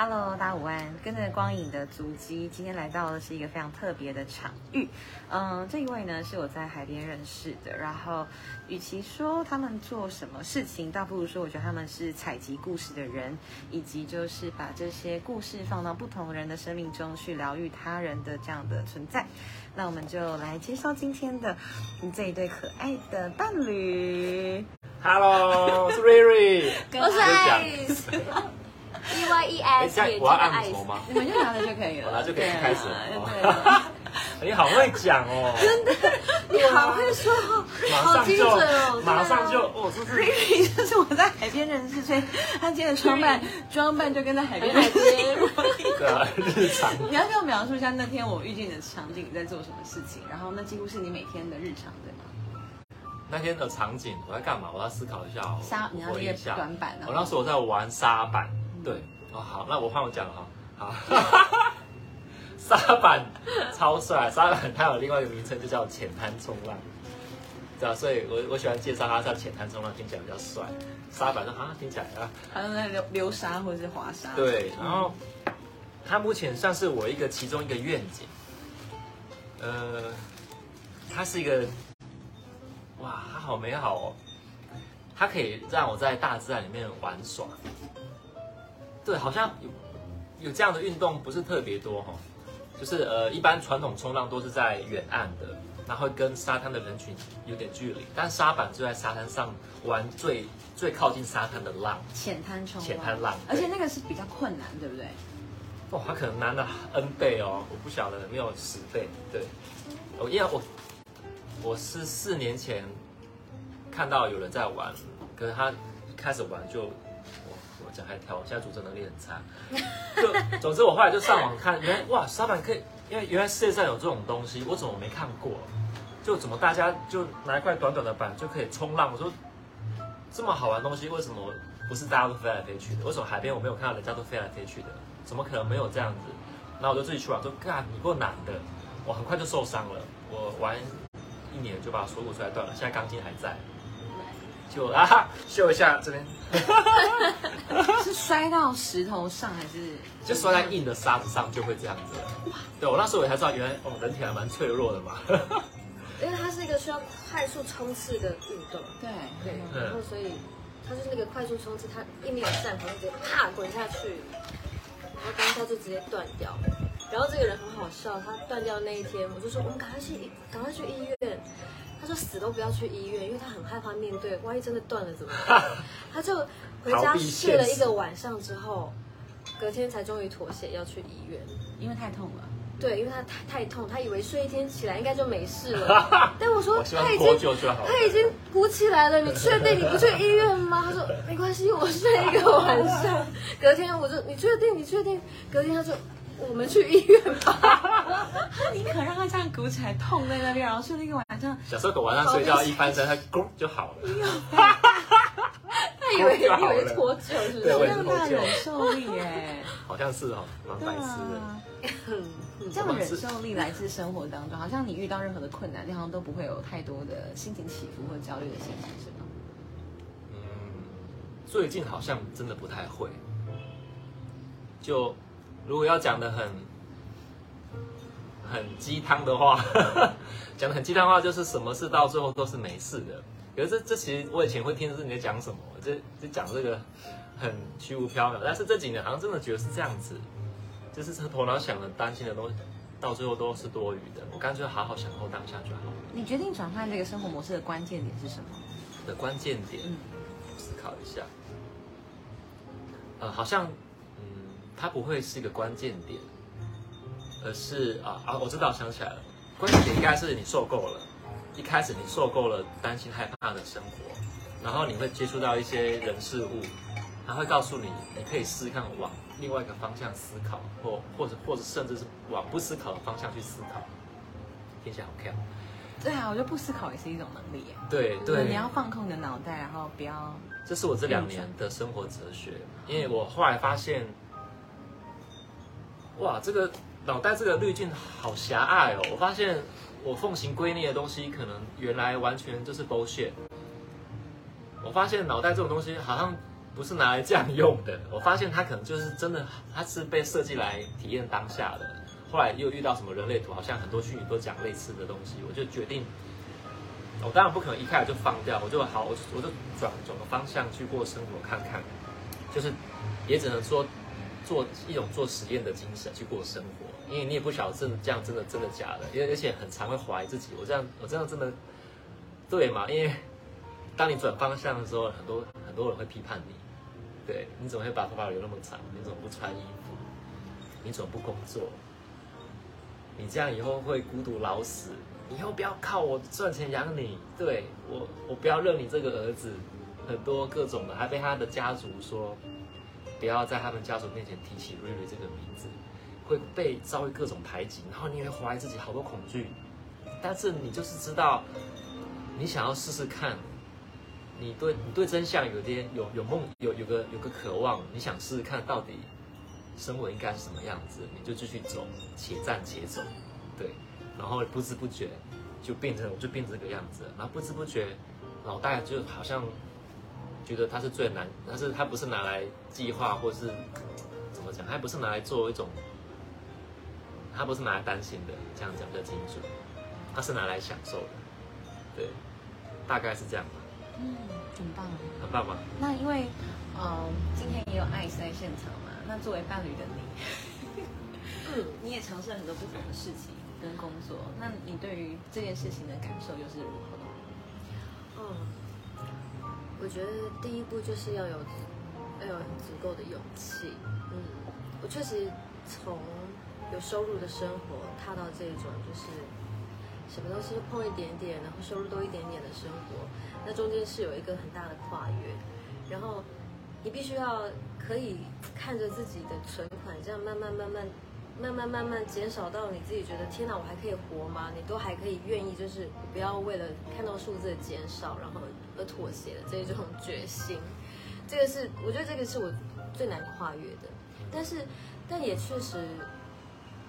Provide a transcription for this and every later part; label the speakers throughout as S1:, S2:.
S1: Hello，大家午安。跟着光影的足迹，今天来到的是一个非常特别的场域。嗯，这一位呢是我在海边认识的。然后，与其说他们做什么事情，倒不如说我觉得他们是采集故事的人，以及就是把这些故事放到不同人的生命中去疗愈他人的这样的存在。那我们就来介绍今天的这一对可爱的伴侣。
S2: Hello，我是瑞瑞，
S3: 我是
S2: 爱
S3: Ice。E Y E
S2: 哎
S3: ，S，
S2: 我要按头吗？
S1: 你们就拿着就可以了，
S2: 拿就可以开始你 好会讲哦，真的
S3: 你好会说好精准哦，
S2: 马上就哦，这是
S1: 瑞瑞就是我在海边认识，所以他今天的装扮 装扮就跟在海边
S3: 海边
S2: 的日常。
S1: 你要给我描述一下那天我遇见你的场景，你在做什么事情？然后那几乎是你每天的日常，对吗？
S2: 那天的场景我在干嘛？我要思考一下哦。
S1: 沙，你要
S2: 一下。
S1: 短板啊。
S2: 我那时候我在玩沙板，对，哦好，那我换我讲了哈，好。沙板超帅，沙板它有另外一个名称就叫浅滩冲浪，对啊，所以我我喜欢介绍它叫浅滩冲浪，听起来比较帅。沙板说啊，听起来啊，
S1: 好像在流流沙或者是滑沙。
S2: 对，然后它目前算是我一个其中一个愿景，呃，它是一个，哇，它好美好哦，它可以让我在大自然里面玩耍。对，好像有有这样的运动不是特别多哈、哦，就是呃，一般传统冲浪都是在远岸的，然后跟沙滩的人群有点距离，但沙板就在沙滩上玩最最靠近沙滩的浪。
S1: 浅滩冲。
S2: 浅滩浪
S1: 而且那个是比较困难，对不对？
S2: 哇，它可能难了 N 倍哦，我不晓得没有十倍。对，我因为我我是四年前看到有人在玩，可是他一开始玩就我我讲还跳，我现在组织能力很差。就总之我后来就上网看，原来哇沙板可以，因为原来世界上有这种东西，我怎么没看过？就怎么大家就拿一块短短的板就可以冲浪？我说这么好玩的东西，为什么不是大家都飞来飞去的？为什么海边我没有看到人家都飞来飞去的？怎么可能没有这样子？然后我就自己去玩，说干，你够难的，我很快就受伤了。我玩一年就把锁骨摔断了，现在钢筋还在，就啊哈秀一下这边，
S1: 是摔到石头上还是？
S2: 就摔在硬的沙子上就会这样子了。对我那时候我才知道，原来哦人体还蛮脆弱的嘛。
S3: 因为它是一个需要快速冲刺的运动，
S1: 对
S3: 对，
S2: 嗯
S3: 然后所以它就是那个快速冲刺，它一没有站好就直接啪滚下去，然后当下就直接断掉。然后这个人很好笑，他断掉那一天，我就说我们赶快去，赶快去医院。他说死都不要去医院，因为他很害怕面对，万一真的断了怎么办？他就回家睡了一个晚上之后，隔天才终于妥协要去医院。
S1: 因为太痛了。
S3: 对，因为他太太痛，他以为睡一天起来应该就没事了。但我说
S2: 我
S3: 他已经。他已经鼓起来了，你确定你不去医院吗？他说没关系，我睡一个晚上。隔天我就你确定？你确定？隔天他说我们去医院吧。
S1: 你可让他这样鼓起来，痛在那边，然后睡了一个晚上，
S2: 小时候狗晚上睡觉一翻身，它咕就好了。
S3: 他以为以为脱臼是不
S2: 对我也是
S3: 是？
S1: 这样大忍受力耶。
S2: 好像是哦，蛮白痴的。
S1: 这样的忍受力来自生活当中，好像你遇到任何的困难，你好像都不会有太多的心情起伏或焦虑的心情，是吗？
S2: 嗯，最近好像真的不太会。就如果要讲的很很鸡汤的话，讲的很鸡汤的话，就是什么事到最后都是没事的。可是这这其实我以前会听的是你在讲什么，这这讲这个很虚无缥缈，但是这几年好像真的觉得是这样子，就是头脑想的、担心的东西，到最后都是多余的。我干脆好好享受当下就好。
S1: 你决定转换这个生活模式的关键点是什么？
S2: 的关键点，
S1: 嗯
S2: 思考一下。呃，好像，嗯，它不会是一个关键点，而是啊啊，我知道，想起来了，关键点应该是你受够了。一开始你受够了担心害怕的生活，然后你会接触到一些人事物，他会告诉你，你可以试试看往另外一个方向思考，或或者或者甚至是往不思考的方向去思考。听起来好看。
S1: 对啊，我觉得不思考也是一种能力耶。
S2: 对对，
S1: 你要放空你的脑袋，然后不要
S2: 这是我这两年的生活哲学，因为我后来发现，哇，这个脑袋这个滤镜好狭隘哦。我发现我奉行圭臬的东西，可能原来完全就是 bullshit。我发现脑袋这种东西好像不是拿来这样用的。我发现它可能就是真的，它是被设计来体验当下的。后来又遇到什么人类图，好像很多虚拟都讲类似的东西，我就决定，我当然不可能一开始就放掉，我就好，我就转转个方向去过生活看看，就是也只能说做一种做实验的精神去过生活，因为你也不晓得真的这样真的真的假的，因为而且很常会怀疑自己，我这样我这样真的对吗？因为当你转方向的时候，很多很多人会批判你，对你怎么会把头发留那么长？你怎么不穿衣服？你怎么不工作？你这样以后会孤独老死，以后不要靠我赚钱养你，对我，我不要认你这个儿子，很多各种的，还被他的家族说，不要在他们家族面前提起瑞瑞这个名字，会被遭遇各种排挤，然后你会怀疑自己好多恐惧，但是你就是知道，你想要试试看，你对你对真相有点有有梦有有个有个渴望，你想试试看到底。生活应该是什么样子，你就继续走，且战且走，对，然后不知不觉就变成，就变成这个样子，然后不知不觉，脑袋就好像觉得它是最难，但是它不是拿来计划或是怎么讲，它不是拿来做一种，它不是拿来担心的，这样讲比较清楚，他是拿来享受的，对，大概是这样吧。
S1: 嗯，很棒，
S2: 很棒吗？
S1: 那因为，嗯，今天也有爱在现场嘛。那作为伴侣的你，嗯，你也尝试了很多不同的事情跟工作。那你对于这件事情的感受又是如何？
S3: 嗯，我觉得第一步就是要有要有足够的勇气。嗯，我确实从有收入的生活，踏到这种就是什么东西都碰一点点，然后收入多一点点的生活，那中间是有一个很大的跨越。然后你必须要可以看着自己的存款，这样慢慢慢慢慢慢慢慢减少到你自己觉得天哪，我还可以活吗？你都还可以愿意，就是不要为了看到数字的减少，然后而妥协的这一种决心。这个是我觉得这个是我最难跨越的，但是但也确实。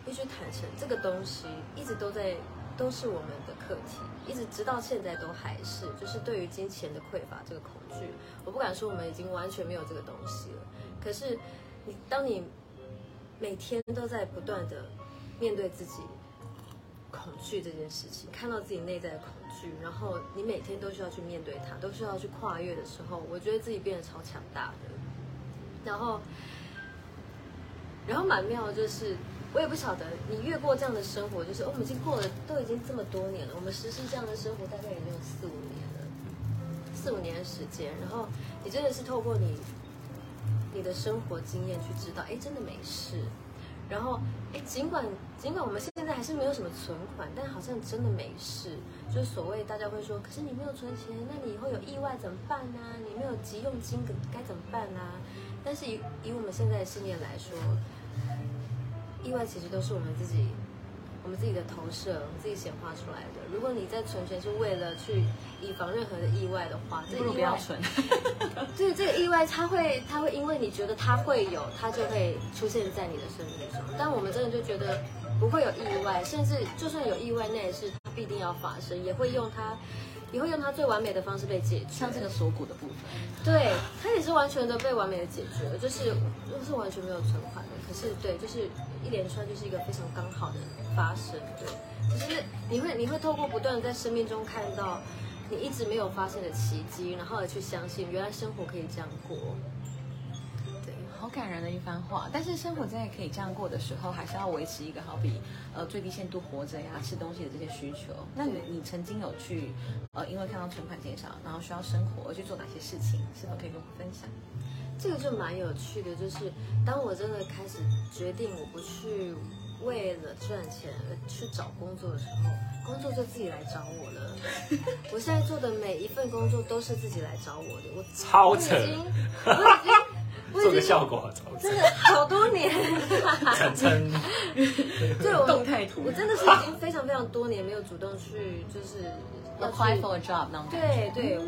S3: 必须坦诚，这个东西一直都在都是我们的课题，一直直到现在都还是，就是对于金钱的匮乏这个恐惧，我不敢说我们已经完全没有这个东西了。可是，你当你每天都在不断的面对自己恐惧这件事情，看到自己内在的恐惧，然后你每天都需要去面对它，都需要去跨越的时候，我觉得自己变得超强大的。然后，然后蛮妙的就是，我也不晓得你越过这样的生活，就是我们已经过了都已经这么多年了，我们实施这样的生活大概也有四五年了，四五年的时间。然后你真的是透过你。你的生活经验去知道，哎，真的没事。然后，哎，尽管尽管我们现在还是没有什么存款，但好像真的没事。就是所谓大家会说，可是你没有存钱，那你以后有意外怎么办呢？你没有急用金该怎么办呢？但是以以我们现在的信念来说，意外其实都是我们自己。我们自己的投射，我们自己显化出来的。如果你在存钱是为了去以防任何的意外的话，
S1: 这个不要存。
S3: 对，这个意外它会，它会因为你觉得它会有，它就会出现在你的生命中。但我们真的就觉得不会有意外，甚至就算有意外，那也是它必定要发生，也会用它。也会用它最完美的方式被解决，
S1: 像这个锁骨的部分，
S3: 对，它也是完全的被完美的解决了，就是是完全没有存款的。可是，对，就是一连串就是一个非常刚好的发生，对，就是你会你会透过不断的在生命中看到你一直没有发现的奇迹，然后而去相信原来生活可以这样过。
S1: 好感人的一番话，但是生活在可以这样过的时候，还是要维持一个好比呃最低限度活着呀、吃东西的这些需求。那你你曾经有去呃因为看到存款减少，然后需要生活而去做哪些事情？是否可以跟我分享？
S3: 这个就蛮有趣的，就是当我真的开始决定我不去为了赚钱而去找工作的时候，工作就自己来找我了。我现在做的每一份工作都是自己来找我的，我
S2: 超成，
S3: 我已经。
S2: 做个效果，
S3: 真的好多年，
S2: 产生
S3: 对我
S1: 动态图，
S3: 我真的是已经非常非常多年没有主动去，就是
S1: 要 apply for a job 那种。
S3: 对对，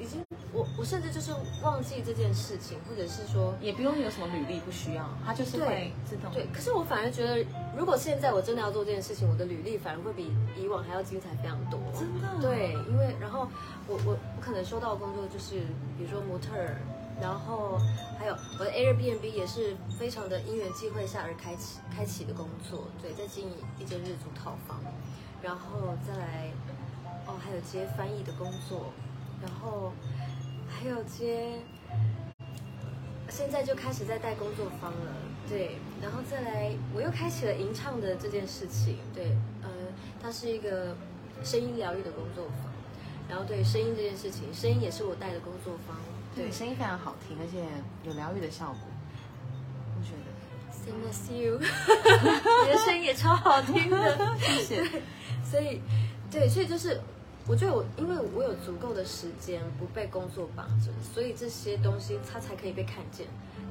S3: 已经我我甚至就是忘记这件事情，或者是说
S1: 也不用有什么履历，不需要，它就是会自动。
S3: 对，可是我反而觉得，如果现在我真的要做这件事情，我的履历反而会比以往还要精彩非常多。
S1: 真的？
S3: 对，因为然后我我我可能收到的工作就是，比如说模特儿。然后还有我的 Airbnb 也是非常的因缘际会下而开启开启的工作，对，在经营一间日租套房，然后再来哦，还有接翻译的工作，然后还有接，现在就开始在带工作坊了，对，然后再来我又开启了吟唱的这件事情，对，呃，它是一个声音疗愈的工作坊，然后对声音这件事情，声音也是我带的工作坊，
S1: 对，声音非常好听，而且有疗愈的效果，我觉得。
S3: Same as you，你的声音也超好听的，
S1: 谢谢。
S3: 所以，对，所以就是，我觉得我因为我有足够的时间不被工作绑着，所以这些东西它才可以被看见，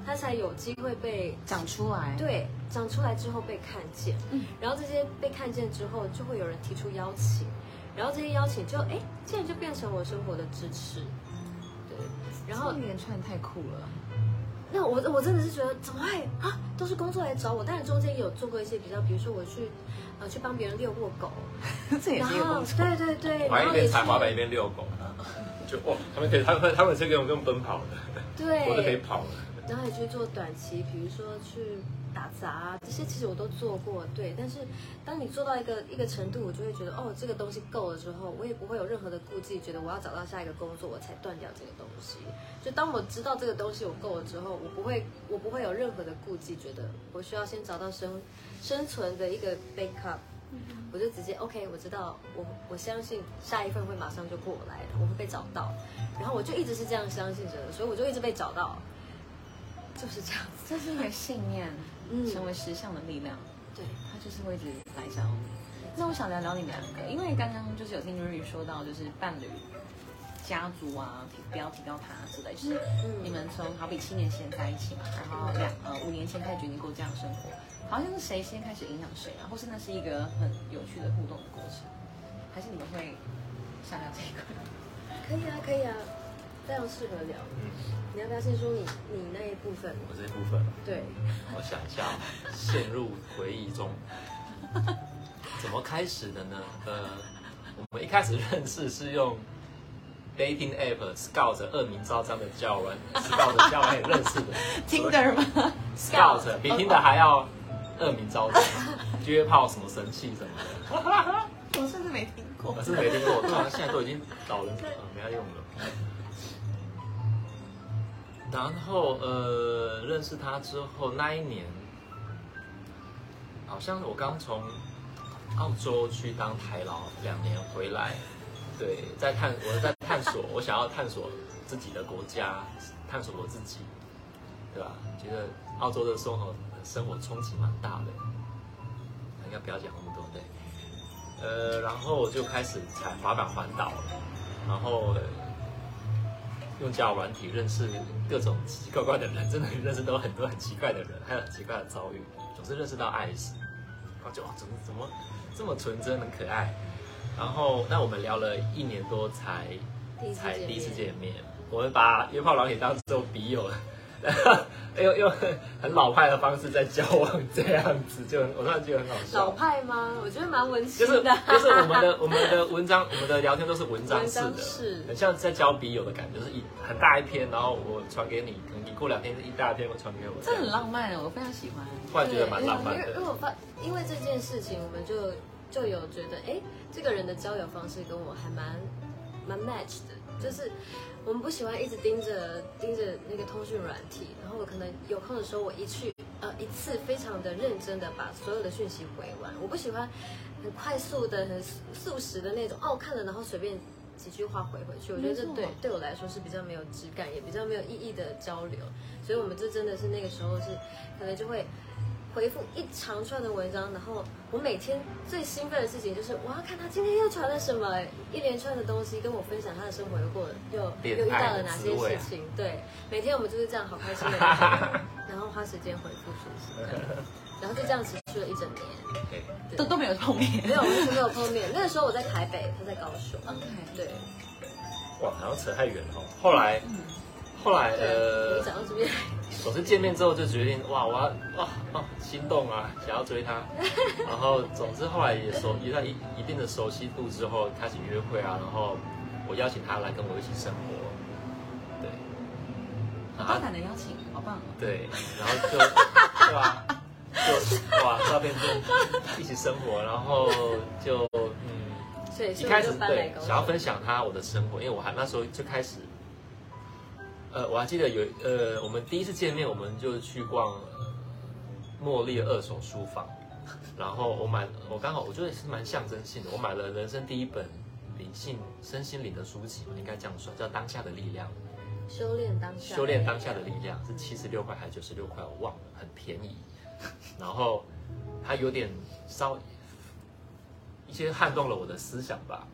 S3: 它才有机会被
S1: 长出来，
S3: 对，长出来之后被看见，
S1: 嗯。
S3: 然后这些被看见之后，就会有人提出邀请，然后这些邀请就哎，竟然就变成我生活的支持，对，然后
S1: 这一连串太酷了。
S3: 那我我真的是觉得怎么会啊？都是工作来找我，当然中间有做过一些比较，比如说我去呃去帮别人遛过狗，
S1: 这也
S3: 然后
S1: 是一个工作。
S3: 对对对，
S2: 我还一边踩滑板一边遛狗，就哇，他们可以，他们他们是跟我跟奔跑的，
S3: 对，
S2: 我都可以跑了。
S3: 然后也去做短期，比如说去打杂这些，其实我都做过，对。但是当你做到一个一个程度，我就会觉得哦，这个东西够了之后，我也不会有任何的顾忌，觉得我要找到下一个工作，我才断掉这个东西。就当我知道这个东西我够了之后，我不会我不会有任何的顾忌，觉得我需要先找到生生存的一个 backup。我就直接 OK，我知道，我我相信下一份会马上就过来，我会被找到，然后我就一直是这样相信着，所以我就一直被找到，就是这样子。
S1: 这是一个信念，
S3: 嗯。
S1: 成为实相的力量，
S3: 对，
S1: 它就是会一直来找你。那我想聊聊你们两个，因为刚刚就是有听瑞瑞说到，就是伴侣、家族啊，提不要提到他之类，就是
S3: 嗯。
S1: 你们从好比七年前在一起嘛，然后两呃五年前开始决定过这样的生活，好像是谁先开始影响谁啊，或是那是一个很有趣的互动的过程，还是你们会想聊这一块？
S3: 可以啊，可以啊，非常适合聊。
S2: 嗯，
S3: 你要不要先说你你那一部分？
S2: 我这一部分，
S3: 对，
S2: 我想一下，陷入回忆中，怎么开始的呢？呃，我们一开始认识是用 dating app Scout 恶名昭彰的交友软 Scout 交友软件认识的
S1: Tinder 吗
S2: ？Scout 比 Tinder 还要恶名昭彰，约炮什么神器什么的。
S1: 我甚至没听过
S2: 我。是没听过，对啊，现在都已经老人啊没在用了。然后呃，认识他之后那一年，好像我刚从澳洲去当台劳两年回来，对，在探我在探索，我想要探索自己的国家，探索我自己，对吧？觉得澳洲的生活生活冲击蛮大的，应该不要讲那么多，对。呃，然后我就开始踩滑板环岛，然后、用交友软体认识各种奇奇怪怪的人，真的认识到很多很奇怪的人，还有很奇怪的遭遇，总是认识到爱，就哇，怎么怎么这么纯真，很可爱。然后那我们聊了一年多才才第一次见面，我们把约炮软体当做笔友，用用很老派的方式在交往，这样子就很我突然觉得很好笑。
S3: 老派吗？我觉得蛮文
S2: 就是
S3: 青的。
S2: 就是我们的我们的文章，我们的聊天都是文章式的，
S3: 式
S2: 很像在交笔友的感觉，就是一很大一篇，然后我传给你，可能你过两天是一大篇，我传给我，
S1: 这很浪漫，我非常喜欢。
S2: 突然觉得蛮浪漫的。
S3: 我发，因为这件事情，我们就就有觉得，哎，这个人的交友方式跟我还蛮蛮 match 的，就是我们不喜欢一直盯着盯着那个通讯软体，然后我可能有空的时候，我一去呃一次非常的认真的把所有的讯息回完，我不喜欢很快速的、很速食的那种，哦，我看了然后随便。几句话回回去，我觉得这对对我来说是比较没有质感，也比较没有意义的交流，所以我们这真的是那个时候是可能就会回复一长串的文章，然后我每天最兴奋的事情就是我要看他今天又传了什么，一连串的东西跟我分享他的生活又过了又又遇到了哪些事情，对，每天我们就是这样好开心的，然后花时间回复讯息，然后就这样持续了一整年，
S1: 都都没有碰面。
S3: 没有完全没有碰面，那个时候我在台北，他在高雄
S1: ，OK，
S3: 对，
S2: 哇，好像扯太远了哦。后来后来，呃
S3: 你，讲到这边，
S2: 总是见面之后就决定，哇，我要哇哦心动啊，想要追她。然后总之后来也熟，一在一一定的熟悉度之后，开始约会啊，然后我邀请她来跟我一起生活，对。
S1: 好大胆的邀请，好棒哦！
S2: 对，然后就 对吧？就哇，照片就一起生活，然后就嗯，
S3: 所以
S2: 一开始对想要分享他我的生活，因为我还那时候就开始，呃，我还记得有呃，我们第一次见面，我们就去逛茉莉二手书房，然后我买我刚好我觉得是蛮象征性的，我买了人生第一本灵性身心灵的书籍，应该这样说，叫《当下的力量》。
S3: 修炼当下，
S2: 修炼当下的力量是七十六块还是九十六块，我忘了，很便宜。然后它有点稍一些撼动了我的思想吧。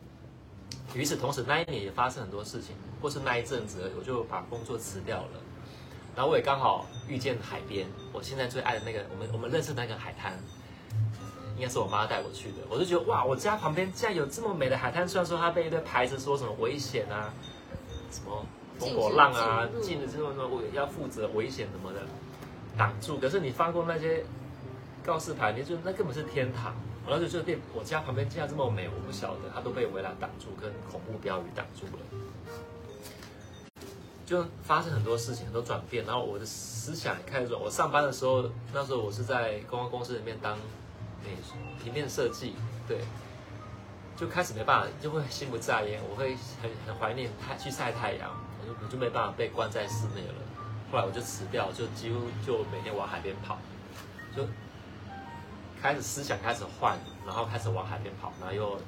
S2: 与此同时，那一年也发生很多事情，或是那一阵子，我就把工作辞掉了。然后我也刚好遇见海边，我现在最爱的那个，我们我们认识的那个海滩，应该是我妈带我去的。我就觉得哇，我家旁边竟然有这么美的海滩，虽然说它被一堆牌子说什么危险啊，什么风火浪啊，
S3: 禁止
S2: 禁止这种什么要负责危险什么的挡住。可是你翻过那些告示牌，你就那根本是天堂。然后就觉得我家旁边竟然这么美，我不晓得，它都被围栏挡住，跟恐怖标语挡住了。就发生很多事情，很多转变，然后我的思想也开始转。我上班的时候，那时候我是在公关公司里面当美平面设计，对，就开始没办法，就会心不在焉，我会很很怀念太去晒太阳，我就我就没办法被关在室内了。后来我就辞掉，就几乎就每天往海边跑，就开始思想开始换，然后开始往海边跑，然后又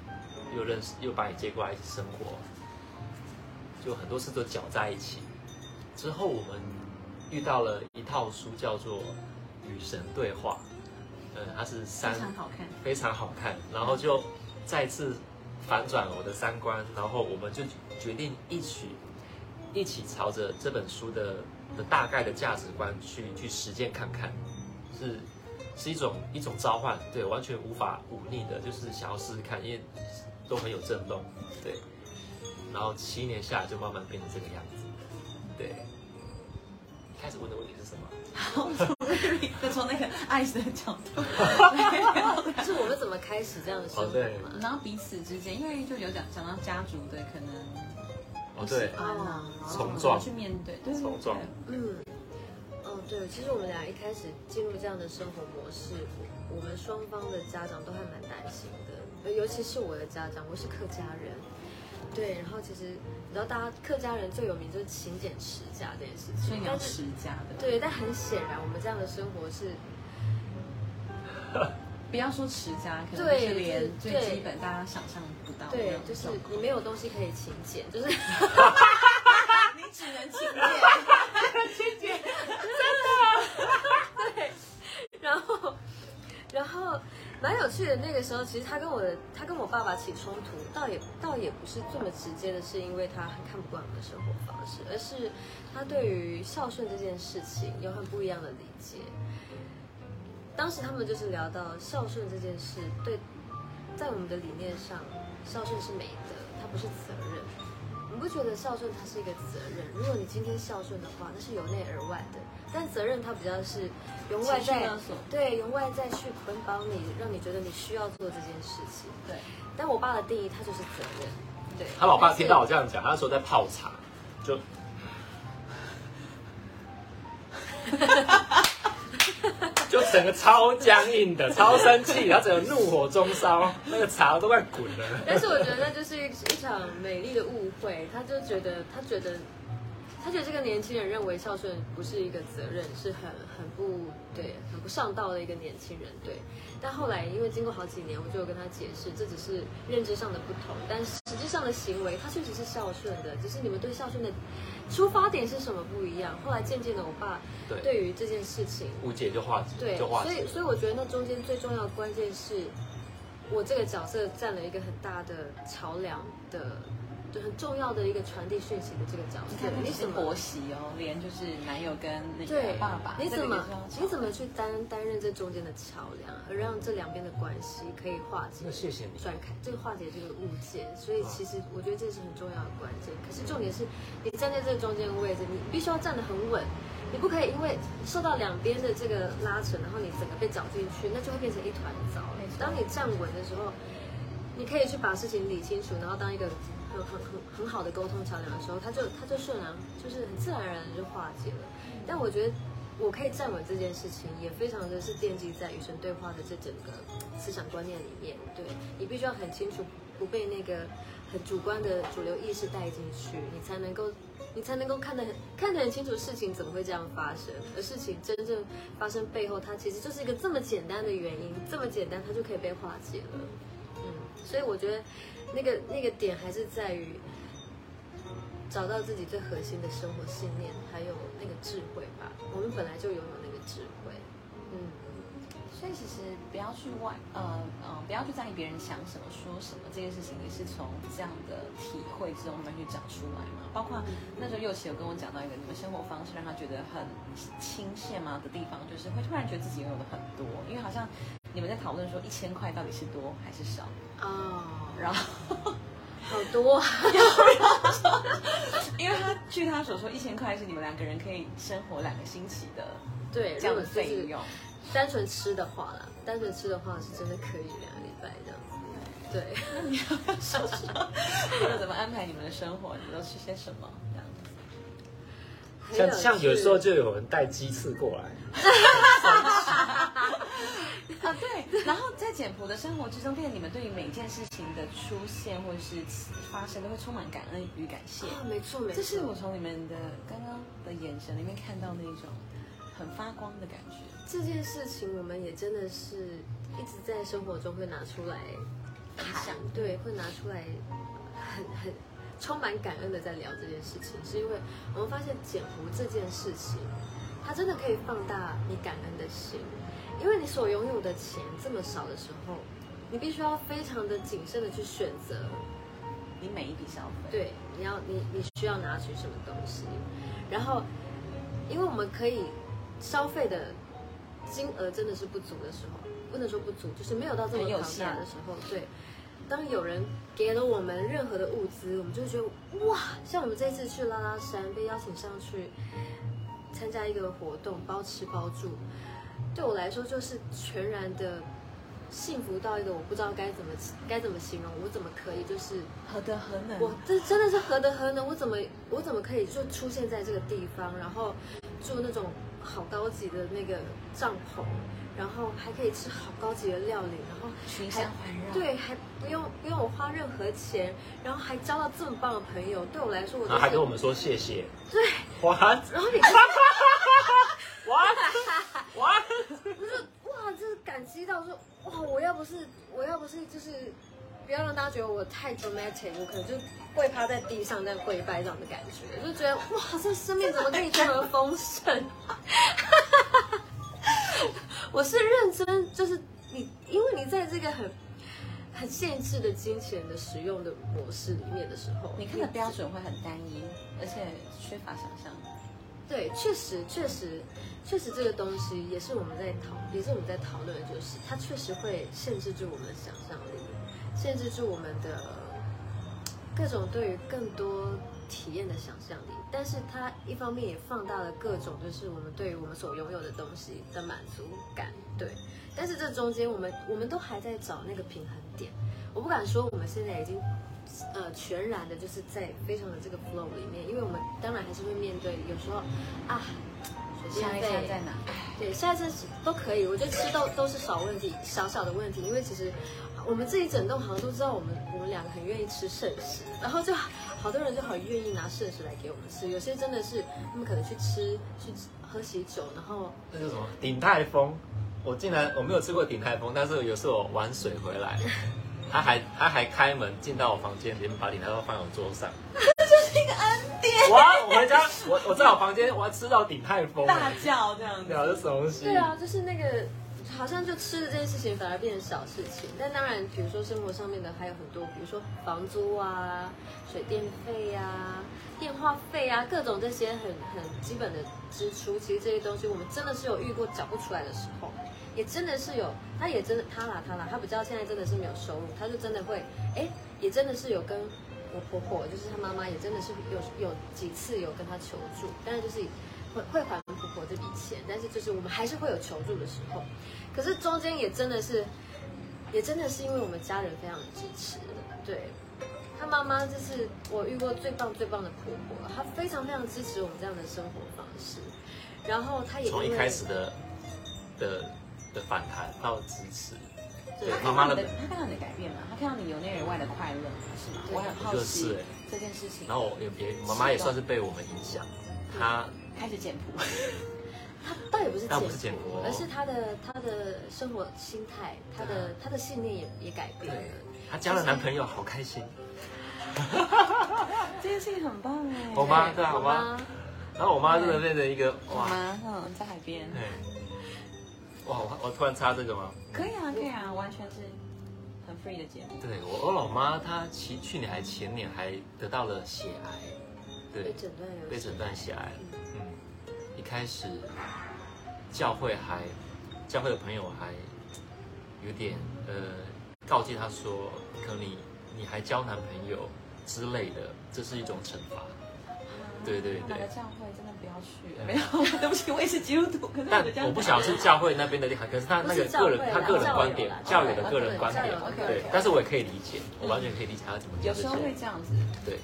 S2: 又认识又把你接过来一起生活，就很多事都搅在一起。之后我们遇到了一套书，叫做《与神对话》，呃，它是三
S1: 非常好看。
S2: 非常好看，然后就再次反转我的三观，然后我们就决定一起一起朝着这本书的的大概的价值观去去实践看看，是是一种一种召唤，对，完全无法忤逆的，就是想要试试看，因为都很有震动，对，然后七年下来就慢慢变成这个样子，对。一开始问的问题是什么？
S1: 好，就从那个爱的角度，
S3: 是我们怎么开始这样的生活嘛？
S1: 然后彼此之间，因为就有讲讲到家族的可能
S2: 哦，对，
S1: 啊，
S2: 冲撞。
S1: 去面对，
S2: 冲撞。
S3: 嗯，哦，对，其实我们俩一开始进入这样的生活模式，我们双方的家长都还蛮担心的，尤其是我的家长，我是客家人，对，然后其实你知道，大家客家人最有名就是勤俭持家这件事情，
S1: 所以你要持家的，
S3: 对，但很显然我们这样的生活是
S1: 不要说持家，可能
S3: 对
S1: 是连最基本大家想象不到的，
S3: 对就是你没有东西可以勤俭，就是。
S1: 你只能勤俭，
S3: 然后，然后去的。那个时候，其实他跟我的他跟我爸爸起冲突，倒也倒也不是这么直接的，是因为他很看不惯我的生活方式，而是他对于孝顺这件事情有很不一样的理解。当时他们就是聊到孝顺这件事，对，在我们的理念上，孝顺是美德，它不是责任。你不觉得孝顺它是一个责任？如果你今天孝顺的话，那是由内而外的；但责任它比较是由外在对，由外在去捆绑你，让你觉得你需要做这件事情。
S1: 对，
S3: 但我爸的定义，他就是责任。对，
S2: 他老爸听到我这样讲，他那时候在泡茶，就 就整个超僵硬的，超生气，他整个怒火中烧，那个茶都快滚了。
S3: 但是我觉得那就是一一场美丽的误会，他就觉得他觉得他觉得这个年轻人认为孝顺不是一个责任，是很很不对、很不上道的一个年轻人。对，但后来因为经过好几年，我就有跟他解释，这只是认知上的不同，但实际上的行为他确实是孝顺的，只是你们对孝顺的出发点是什么不一样。后来渐渐的，我爸
S2: 对
S3: 对于这件事情
S2: 误解就化解，
S3: 对，
S2: 就化解
S3: 所以。所以我觉得那中间最重要的关键是，我这个角色占了一个很大的桥梁的，就很重要的一个传递讯息的这个角色
S1: 你是
S3: 你怎么
S1: 婆媳哦，连就是男友跟那个爸爸，
S3: 你怎么你怎么去担担任这中间的桥梁，而让这两边的关系可以化解
S2: 那？谢谢你。
S3: 转开这个化解这个误解，所以其实我觉得这是很重要的关键。可是重点是你站在这个中间的位置，你必须要站得很稳，你不可以因为受到两边的这个拉扯，然后你整个被搅进去，那就会变成一团糟。当你站稳的时候，你可以去把事情理清楚，然后当一个很很很很好的沟通桥梁的时候，他就他就顺然就是很自然而然的就化解了。但我觉得我可以站稳这件事情，也非常的是奠基在与神对话的这整个思想观念里面。对你必须要很清楚，不被那个很主观的主流意识带进去，你才能够你才能够看得很看得很清楚事情怎么会这样发生，而事情真正发生背后，它其实就是一个这么简单的原因，这么简单，它就可以被化解了。嗯，所以我觉得那个那个点还是在于找到自己最核心的生活信念，还有那个智慧吧。我们本来就拥有那个智慧。嗯，
S1: 所以其实不要去外，呃呃，不要去在意别人想什么、说什么，这件事情也是从这样的体会之中慢慢去长出来嘛。包括那时候佑琪有跟我讲到一个你们生活方式让他觉得很亲切嘛的地方，就是会突然觉得自己拥有的很多，因为好像你们在讨论说一千块到底是多还是少，
S3: 哦，
S1: 然后。
S3: 好多、啊，
S1: 因为他据他所说，一千块是你们两个人可以生活两个星期的
S3: 对，
S1: 这样的费用。
S3: 单纯吃的话啦，单纯吃的话是真的可以两个礼拜这样子。对，
S1: 那你要不要说说，或者怎么安排你们的生活？你们都吃些什么？
S2: 像像有时候就有人带鸡翅过来，
S1: 啊，对。然后在简朴的生活之中，变得你们对于每件事情的出现或者是发生，都会充满感恩与感谢。
S3: 啊，没错没错，
S1: 这是我从你们的刚刚的眼神里面看到那种很发光的感觉。
S3: 这件事情，我们也真的是一直在生活中会拿出来
S1: 分享
S3: 对，会拿出来很很充满感恩的在聊这件事情，是因为我们发现减湖这件事情，它真的可以放大你感恩的心，因为你所拥有的钱这么少的时候，你必须要非常的谨慎的去选择，
S1: 你每一笔消费，
S3: 对，你要你你需要拿取什么东西，然后，因为我们可以消费的金额真的是不足的时候，不能说不足，就是没有到这么庞大的时候，对。当有人给了我们任何的物资，我们就觉得哇，像我们这次去拉拉山被邀请上去参加一个活动，包吃包住，对我来说就是全然的幸福到一个我不知道该怎么该怎么形容，我怎么可以就是
S1: 何德何能？
S3: 我这真的是何德何能？我怎么我怎么可以就出现在这个地方，然后住那种好高级的那个帐篷，然后还可以吃好高级的料理，然后
S1: 群山环绕，
S3: 对，还不用不用我花任何钱，然后还交到这么棒的朋友，对我来说，我
S2: 还跟我们说谢谢。
S3: 对
S2: ，What
S3: 然后你看
S2: What What？
S3: 我就哇，就是感激到说哇，我要不是我要不是就是不要让大家觉得我太 dramatic，我可能就跪趴在地上在跪拜这样的感觉，就觉得哇，这生命怎么可以这么丰盛？我是认真，就是你，因为你在这个很很限制的金钱的使用的模式里面的时候，
S1: 你看的标准会很单一，而且缺乏想象。
S3: 对，确实，确实，确实，这个东西也是我们在讨，也是我们在讨论的，就是它确实会限制住我们的想象力，限制住我们的各种对于更多体验的想象力。但是它一方面也放大了各种，就是我们对于我们所拥有的东西的满足感。对，但是这中间我们我们都还在找那个平衡点。我不敢说我们现在已经呃全然的就是在非常的这个 flow 里面，因为我们当然还是会面对有时候啊，水
S1: 下一站在哪？
S3: 对，下一次都可以，我觉得吃都都是小问题，小小的问题，因为其实我们这一整栋好像都知道我们我们两个很愿意吃剩食，然后就好多人就很愿意拿剩食来给我们吃，有些真的是他们可能去吃去吃喝喜酒，然后
S2: 那叫什么？鼎泰丰。我竟然我没有吃过鼎泰丰，但是有时候我玩水回来，他还他还开门进到我房间，连把鼎泰丰放在我桌上。
S1: 这个恩典，
S2: 哇！我回家，我我在我房间，我要吃到鼎泰丰。
S1: 大叫这样子。
S2: 聊这什么东西？
S3: 对啊，就是那个，好像就吃的这件事情反而变成小事情。但当然，比如说生活上面的还有很多，比如说房租啊、水电费啊、电话费啊，各种这些很很基本的支出，其实这些东西我们真的是有遇过缴不出来的时候，也真的是有，他也真的他啦他啦，他不知道现在真的是没有收入，他就真的会，哎，也真的是有跟我婆婆，就是他妈妈也真的是有有几次有跟他求助，但是就是会会还婆婆这笔钱，但是就是我们还是会有求助的时候，可是中间也真的是，也真的是因为我们家人非常的支持，对他他妈妈就是我遇过最棒最棒的婆婆，她非常非常支持我们这样的生活方式。然后她也
S2: 从一开始的的的反弹到支持，对妈妈的
S1: 看到你的，他看到你的改变嘛？她看到你由内而外的快乐？是吗？我很好
S2: 就
S1: 奇
S2: 是欸
S1: 这件事情。
S2: 然后我也也妈妈也算是被我们影响，她
S3: 嗯
S1: 开始简谱，
S3: 她倒也不是
S2: 倒不是
S3: 简而是她的她的生活心态，她的她的信念也也改变了。
S2: 她交了男朋友，好开心。
S1: 这件事情很棒哎。
S2: 我妈对啊，我妈，然后我妈真的变成一个哇，
S1: 我妈，嗯，在海边，
S2: 对，哇，我我突然插这个吗？
S1: 可以啊，可以啊，完全是很 free 的节目。
S2: 对我我老妈她其去年还前年还得到了血癌，对。
S3: 被，诊断有
S2: 被诊断血癌，开始教会还教会的朋友还有点呃告诫他说，可能你你还交男朋友之类的，这是一种惩罚。对对对。
S1: 教会真的不要去？没有，对不起，我也是基督徒，可是
S2: 但我不晓得是教会那边的厉害，可是他那个个人他个人观点，教友的个人观点，对，但是我也可以理解，我完全可以理解他怎么
S1: 有时候会
S2: 些，
S1: 这样子，
S2: 对，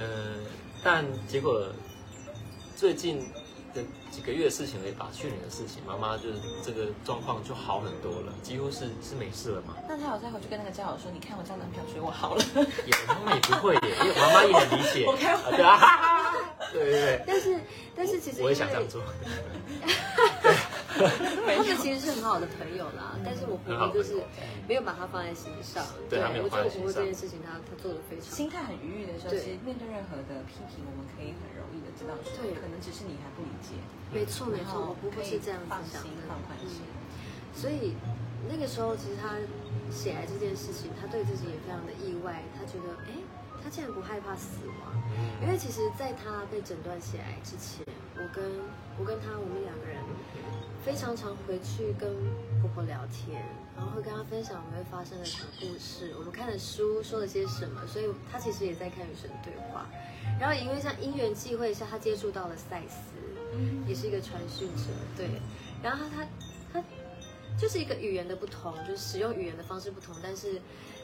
S2: 呃，但结果最近的几个月的事情而已吧，去年的事情，妈妈就是这个状况就好很多了，几乎是是没事了嘛，
S1: 那他有再回去跟那个家友说，你看我交男朋友，所以我好了。
S2: 也妈妈也不会耶，因为妈妈也很理解，
S1: 我开玩笑。
S2: 啊对啊，哈哈哈对对。对，
S3: 但是但是其实因
S2: 我也想这样做，
S3: 他们其实是很好的朋友啦，但是我婆婆就是没有把她放在心上。
S2: 对
S3: 我觉得我婆婆这件事情，她她做的非常。
S1: 心态很愉悦的时候，其实面对任何的批评，我们可以很容易的知道说，
S3: 对
S1: 可能只是你还不理解，
S3: 没错没错，我婆婆是这样子
S1: 放
S3: 想的，
S1: 心放宽心。
S3: 嗯所以那个时候，其实她血癌这件事情，她对自己也非常的意外，她觉得，哎，她竟然不害怕死亡。因为其实，在她被诊断血癌之前，我跟我跟他，我们两个人非常常回去跟婆婆聊天，然后会跟她分享我们会发生的什么故事，我们看的书说了些什么，所以她其实也在看与神对话。然后因为像因缘际会下，她接触到了赛斯，也是一个传讯者，对。然后她她她就是一个语言的不同，就是使用语言的方式不同，但是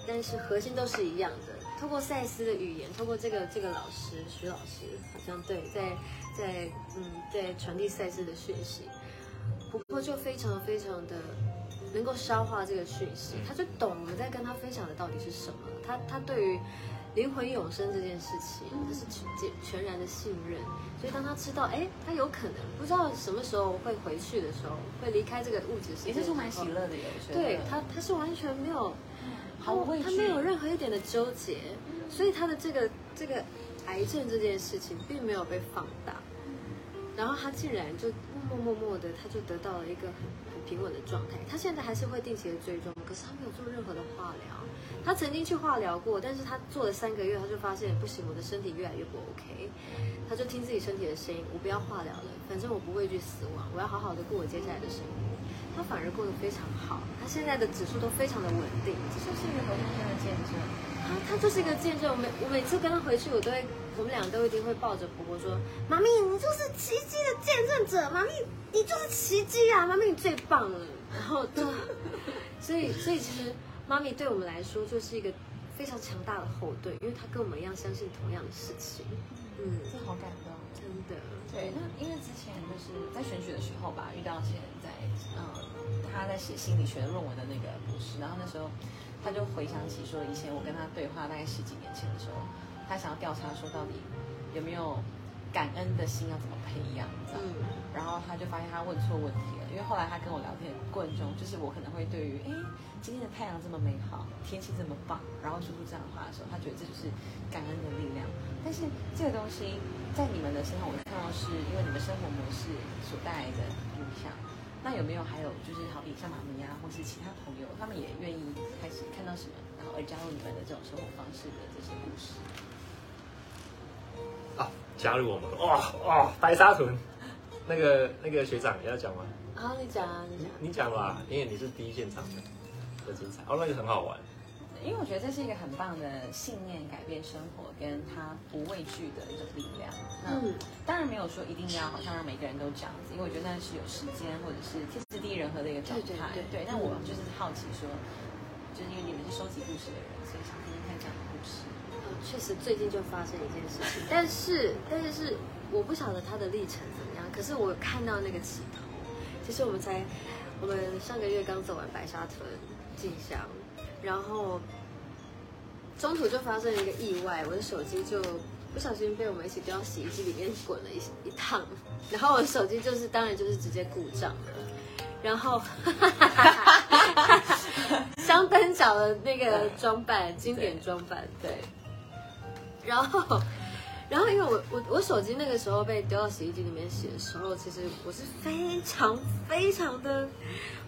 S3: 但是核心都是一样的。通过赛斯的语言，通过这个这个老师徐老师，好像对，在在嗯在传递赛斯的讯息，婆婆就非常非常的能够消化这个讯息，她就懂我们在跟她分享的到底是什么。她她对于灵魂永生这件事情，她是全全然的信任。所以当她知道，哎，她有可能不知道什么时候会回去的时候，会离开这个物质世界
S1: 也是充满喜乐的，有我觉得。
S3: 对他，他是完全没有，
S1: 毫无畏惧
S3: 他没有任何一点的纠结，所以他的这个这个癌症这件事情并没有被放大，然后他竟然就默默默默的，他就得到了一个很很平稳的状态。他现在还是会定期的追踪，可是他没有做任何的化疗。他曾经去化疗过，但是他做了三个月，他就发现不行，我的身体越来越不 OK。他就听自己身体的声音，我不要化疗了，反正我不畏惧死亡，我要好好的过我接下来的生活。他反而过得非常好，他现在的指数都非常的稳定。
S1: 这是一个活生生的见证。
S3: 他他就是一个见证。我每我每次跟他回去，我都会，我们俩都一定会抱着婆婆说：“妈咪，你就是奇迹的见证者，妈咪，你就是奇迹啊，妈咪你最棒了。”然后就，所以所以其实妈咪对我们来说就是一个非常强大的后盾，因为她跟我们一样相信同样的事情。嗯，
S1: 这好感动。
S3: 真的。
S1: 对，那因为之前就是在选举的时候吧，遇到现在嗯他在写心理学论文的那个博士，然后那时候他就回想起说，以前我跟他对话大概十几年前的时候，他想要调查说到底有没有感恩的心要怎么培养，这样。
S3: 嗯
S1: 然后他就发现他问错问题了，因为后来他跟我聊天过程中，就是我可能会对于哎今天的太阳这么美好，天气这么棒，然后说出这样的话的时候，他觉得这就是感恩的力量。但是这个东西在你们的身上，我看到是因为你们生活模式所带来的影响。那有没有还有就是好比像妈咪啊，或是其他朋友，他们也愿意开始看到什么，而加入你们的这种生活方式的这些故事？
S2: 啊，加入我们哇哇白沙屯，那个那个学长你要讲吗？
S3: 好，你讲啊，你
S2: 你
S3: 讲。
S2: 你讲吧，因为你是第一现场的，很精彩哦，那个很好玩。
S1: 因为我觉得这是一个很棒的信念，改变生活，跟他不畏惧的一种力量。那、
S3: 嗯
S1: 当然没有说一定要好像让每个人都这样子，因为我觉得那是有时间或者是天时地利人和的一个状态。
S3: 对对对
S1: 那我就是好奇说，就是因为你们是收集故事的人，所以想听听看这样的故事。
S3: 确实最近就发生一件事情，但是但是是我不晓得它的历程怎么样，可是我看到那个起头，其实我们才我们上个月刚走完白沙屯进香，然后中途就发生了一个意外，我的手机就不小心被我们一起丢到洗衣机里面滚了一一趟，然后我的手机就是当然就是直接故障了。然后，香灯脚的那个装扮，经典装扮，对。然后，然后因为我我我手机那个时候被丢到洗衣机里面洗的时候，其实我是非常非常的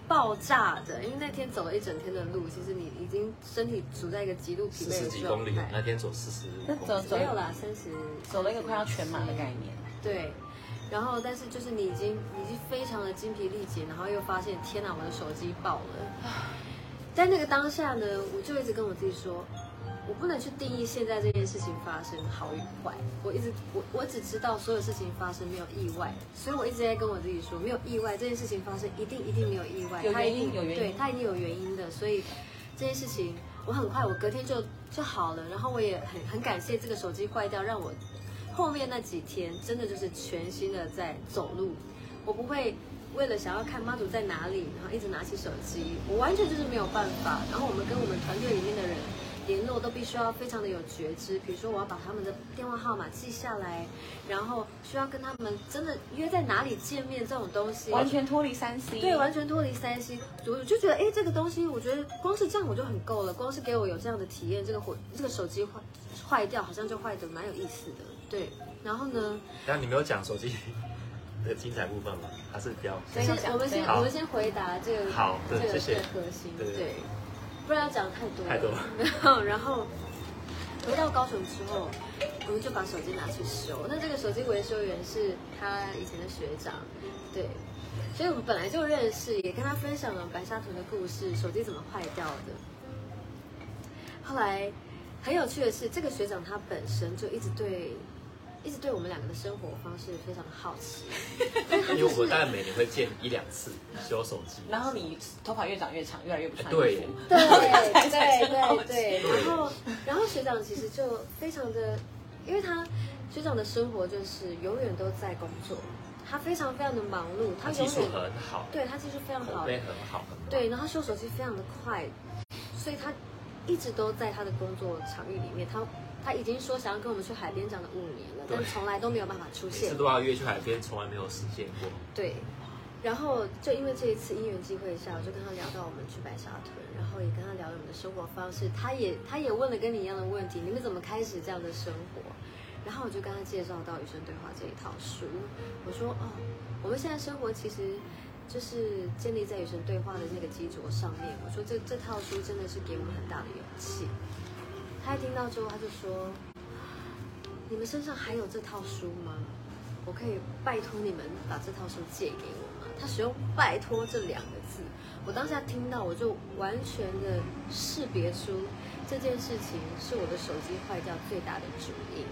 S3: 爆炸的，因为那天走了一整天的路，其实你已经身体处在一个极度疲
S2: 四十
S3: 惫的
S2: 几公里，
S3: 状态。
S2: 那天走四十公里，
S1: 那走走
S3: 没有啦，三十
S1: 走了一个快要全马的概念。
S3: 对，然后但是就是你已经已经非常的精疲力竭，然后又发现天哪，我的手机爆了。在那个当下呢，我就一直跟我自己说，我不能去定义现在这件事情发生好与坏。我一直我我只知道所有事情发生没有意外，所以我一直在跟我自己说，没有意外，这件事情发生一定一定没有意外，
S1: 有
S3: 它一定
S1: 原因有原因
S3: 对，它一定有原因的，所以这件事情我很快我隔天就就好了，然后我也很很感谢这个手机坏掉，让我后面那几天真的就是全新的在走路，我不会为了想要看妈祖在哪里，然后一直拿起手机，我完全就是没有办法。然后我们跟我们团队里面的人联络都必须要非常的有觉知，比如说我要把他们的电话号码记下来，然后需要跟他们真的约在哪里见面这种东西，
S1: 完全脱离三 C，
S3: 对，完全脱离三 C，我就觉得，哎，这个东西，我觉得光是这样我就很够了，光是给我有这样的体验，这个火，这个手机坏坏掉，好像就坏的蛮有意思的，对。然后呢，
S2: 但你没有讲手机的精彩部分吗？还是比较
S1: 对
S3: 先我们先我们先回答这个
S2: 好
S3: 这个
S2: 对谢谢
S3: 这个核心，
S2: 对
S3: 不然要讲太多
S2: 太多
S3: 然后 然后回到高雄之后，我们就把手机拿去修。那这个手机维修员是他以前的学长，对，所以我们本来就认识，也跟他分享了白沙屯的故事，手机怎么坏掉的。后来很有趣的是，这个学长他本身就一直对。一直对我们两个的生活方式非常的好奇，
S2: 因为我大概每年会见一两次修手机，
S1: 然后你头发越长越长，越来越不穿
S2: 对
S1: 衣服。
S3: 对。对
S1: 才
S3: 对对，然后然后学长其实就非常的，因为他学长的生活就是永远都在工作，他非常非常的忙碌，他
S2: 他技术
S3: 永远
S2: 很好，
S3: 对他技术非常好，
S2: 口碑很好，很
S3: 对，然后修手机非常的快，所以他一直都在他的工作场域里面，他他已经说想要跟我们去海边讲了五年了，但从来都没有办法出现
S2: 每次。都要约去海边，从来没有实现过。
S3: 对，然后就因为这一次因缘际会下，我就跟他聊到我们去白沙屯，然后也跟他聊了我们的生活方式，他也他也问了跟你一样的问题，你们怎么开始这样的生活？然后我就跟他介绍到《与生对话》这一套书，我说哦，我们现在生活其实就是建立在与神对话的那个基础上面。我说这这套书真的是给我们很大的勇气。他一听到之后，他就说：“你们身上还有这套书吗？我可以拜托你们把这套书借给我吗？”他使用“拜托”这两个字，我当下听到，我就完全的识别出这件事情是我的手机坏掉最大的主因。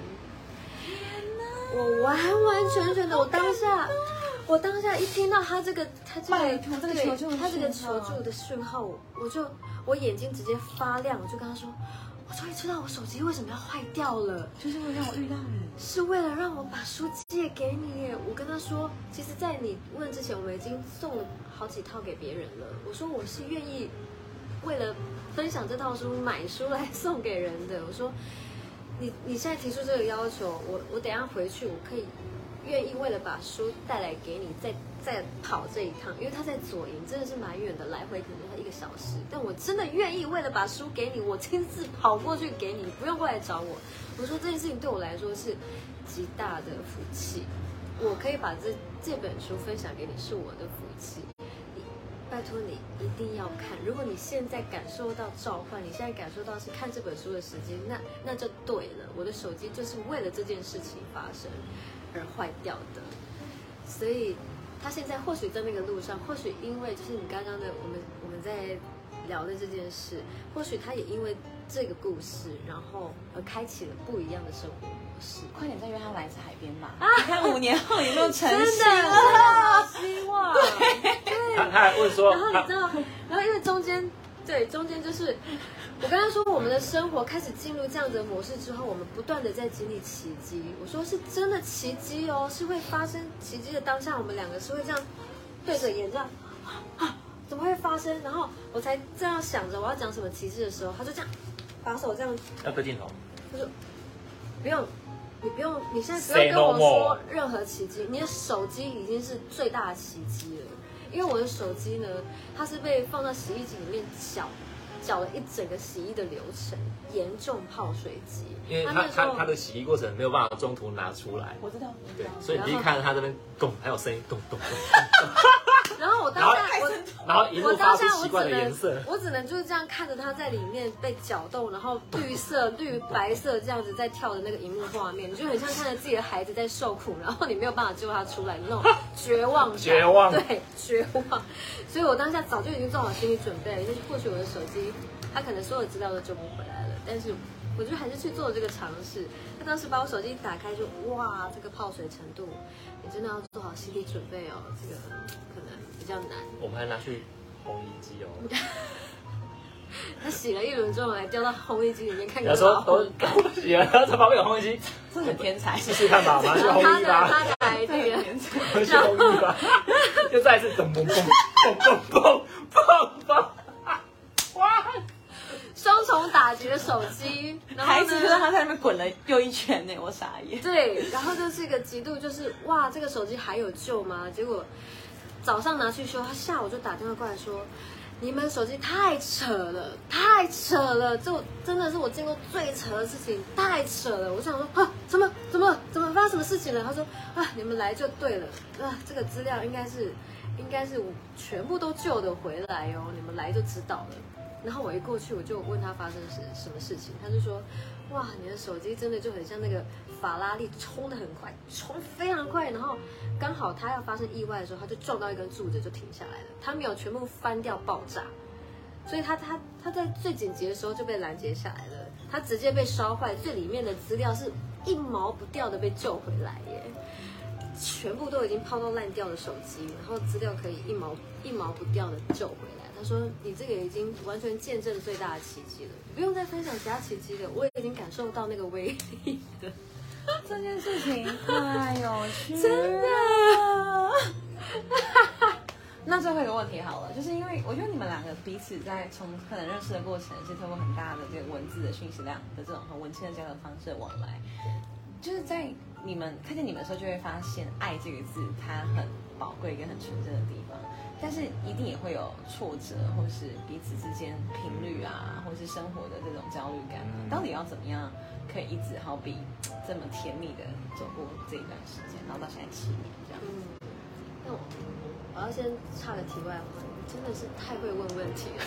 S3: 我完完全全的，我当下，我当下一听到他这个，他这个
S1: 拜托这个求救
S3: 他这个求助的讯号，我我就我眼睛直接发亮，我就跟他说，我终于知道我手机为什么要坏掉了。
S1: 就是为了让我遇到你。
S3: 是为了让我把书借给你耶。我跟他说，其实，在你问之前，我们已经送了好几套给别人了。我说我是愿意为了分享这套书买书来送给人的。我说，你你现在提出这个要求，我我等一下回去，我可以愿意为了把书带来给你，再再跑这一趟，因为他在左营，真的是蛮远的，来回可能个小时。但我真的愿意为了把书给你，我亲自跑过去给你，你不用过来找我。我说这件事情对我来说是极大的福气，我可以把这这本书分享给你，是我的福气。你拜托你一定要看，如果你现在感受到召唤，你现在感受到是看这本书的时间，那那就对了。我的手机就是为了这件事情发生而坏掉的，所以他现在或许在那个路上，或许因为就是你刚刚的我们们在聊的这件事，或许他也因为这个故事，然后而开启了不一样的生活模式。
S1: 快点再约他来一次海边吧！你看五年后有没有成
S3: 真的
S1: 型
S3: 真的希望，对。
S2: 他他还问说，
S3: 然后你知道，然后因为中间对，中间就是我刚刚说我们的生活开始进入这样的模式之后，我们不断的在经历奇迹。我说是真的奇迹哦，是会发生奇迹的当下，我们两个是会这样对着眼这样啊，怎么会发生？然后我才这样想着我要讲什么奇迹的时候，他就这样把手这样，
S2: 要对镜头，
S3: 他说不用。你不用，你现在不用跟我说任何奇迹，你的手机已经是最大的奇迹了。因为我的手机呢，它是被放到洗衣机里面搅，搅了一整个洗衣的流程，严重泡水机。
S2: 因为
S3: 它那时候
S2: 它它它的洗衣过程没有办法中途拿出来，
S1: 我知道，
S2: 对，所以你一看到他这边咚，还有声音咚咚咚，
S3: 然后我当
S2: 然后
S3: 下我
S2: 然后一
S3: 我
S2: 路发
S3: 当下我
S2: 出奇怪
S3: 只能
S2: 的颜色，
S3: 我只能就是这样看着它在里面被搅动，然后绿色、绿白色这样子在跳的那个荧幕画面，你就很像看着自己的孩子在受苦，然后你没有办法救他出来，那种绝望感。
S2: 绝望。
S3: 对绝望。所以我当下早就已经做好心理准备了，就是或许我的手机它可能所有资料都救不回来了，但是我就还是去做了这个尝试。他当时把我手机一打开就哇，这个泡水程度，你真的要做好心理准备哦，这个可能比较难。
S2: 我们还拿去烘衣机哦。
S3: 他洗了一轮之后，还掉到烘衣机里面看
S2: 有
S3: 看
S2: 他说都都洗了，然后在旁边有烘衣机，
S1: 这很天才，
S2: 试试看吧，马上去烘衣吧，
S3: 他的 idea，
S1: 天才。
S2: 马上去烘衣吧，就再一次咚咚咚咚咚咚咚！
S3: 双重打击的手机，然后
S1: 孩子就让？他在那边滚了又一圈呢，我傻眼。
S3: 对，然后就是一个极度就是哇，这个手机还有救吗？结果早上拿去修，他下午就打电话过来说。你们手机太扯了，太扯了！这真的是我见过最扯的事情，太扯了！我想说啊，怎么怎么怎么发生什么事情了？他说啊，你们来就对了，啊，这个资料应该是应该是我全部都救得回来哦，你们来就知道了。然后我一过去，我就问他发生什什么事情，他就说，哇，你的手机真的就很像那个法拉利，冲的很快，冲非常快，然后刚好他要发生意外的时候，他就撞到一根柱子就停下来了，他没有全部翻掉爆炸，所以他他他在最紧急的时候就被拦截下来了，他直接被烧坏，最里面的资料是一毛不掉的被救回来耶。全部都已经泡到烂掉的手机，然后资料可以一毛一毛不掉的救回来。他说：“你这个已经完全见证最大的奇迹了，不用再分享其他奇迹了，我已经感受到那个威力了。
S1: 这件事情太有趣了，
S3: 真的。
S1: 那最后一个问题好了，就是因为我觉得你们两个彼此在从可能认识的过程是透过很大的这个文字的讯息量的这种很文青的交流方式往来，就是在你们看见你们的时候，就会发现“爱”这个字它很宝贵跟很纯真的地方，但是一定也会有挫折，或是彼此之间频率啊，或是生活的这种焦虑感。
S2: 嗯
S1: 到底要怎么样可以一直好比这么甜蜜的走过这一段时间，然后到现在七年这样？
S3: 嗯，那我我要先插个题外话，你真的是太会问问题了。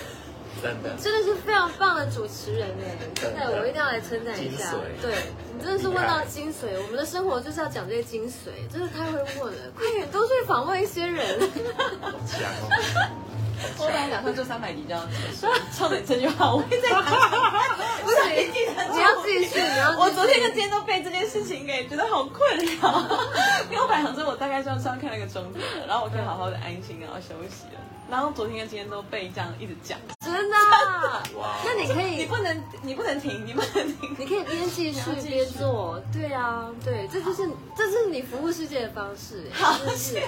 S2: 真的，
S3: 真的是非常棒的主持人哎，真的，我一定要来称赞一下。对你真的是问到精髓，我们的生活就是要讲这些精髓，真的太会问了。快点，都去访问一些人。
S1: 我本来打算做三百集这样结束，重点这句话我会再讲。
S3: 不是，你要继续，你要继续。
S1: 我昨天跟今天都被这件事情给觉得好困扰，因为我本来想说我大概就是要看那个钟点，然后我可以好好的安心然后休息了。然后昨天跟今天都被这样一直讲，
S3: 真的啊。
S2: 哇！
S3: 那你可以，
S1: 你不能你不能停，你不能停。
S3: 你可以边继续边做。对啊，对，这就是这是你服务世界的方式，
S1: 好
S3: 真的是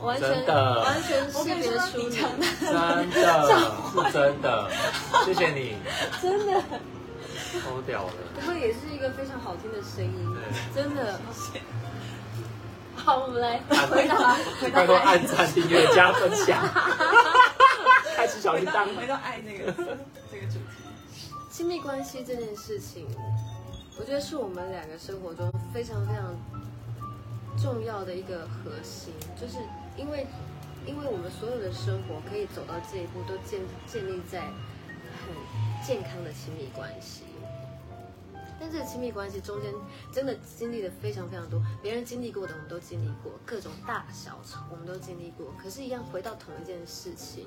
S3: 完全完全
S1: 我跟你说，
S3: 识别出你。
S1: 你讲的
S2: 真的是真的，谢谢你，
S3: 真的，
S2: 超屌的。
S3: 不过也是一个非常好听的声音，真的。好，我们来回答回答
S2: 拜托按赞、订阅、加分享，开启小铃铛。
S1: 回到爱那个 这个主题。
S3: 亲密关系这件事情，我觉得是我们两个生活中非常非常重要的一个核心，就是因为因为我们所有的生活可以走到这一步，都建建立在很健康的亲密关系。但这个亲密关系中间真的经历了非常非常多，别人经历过的我们都经历过，各种大小吵我们都经历过。可是，一样回到同一件事情，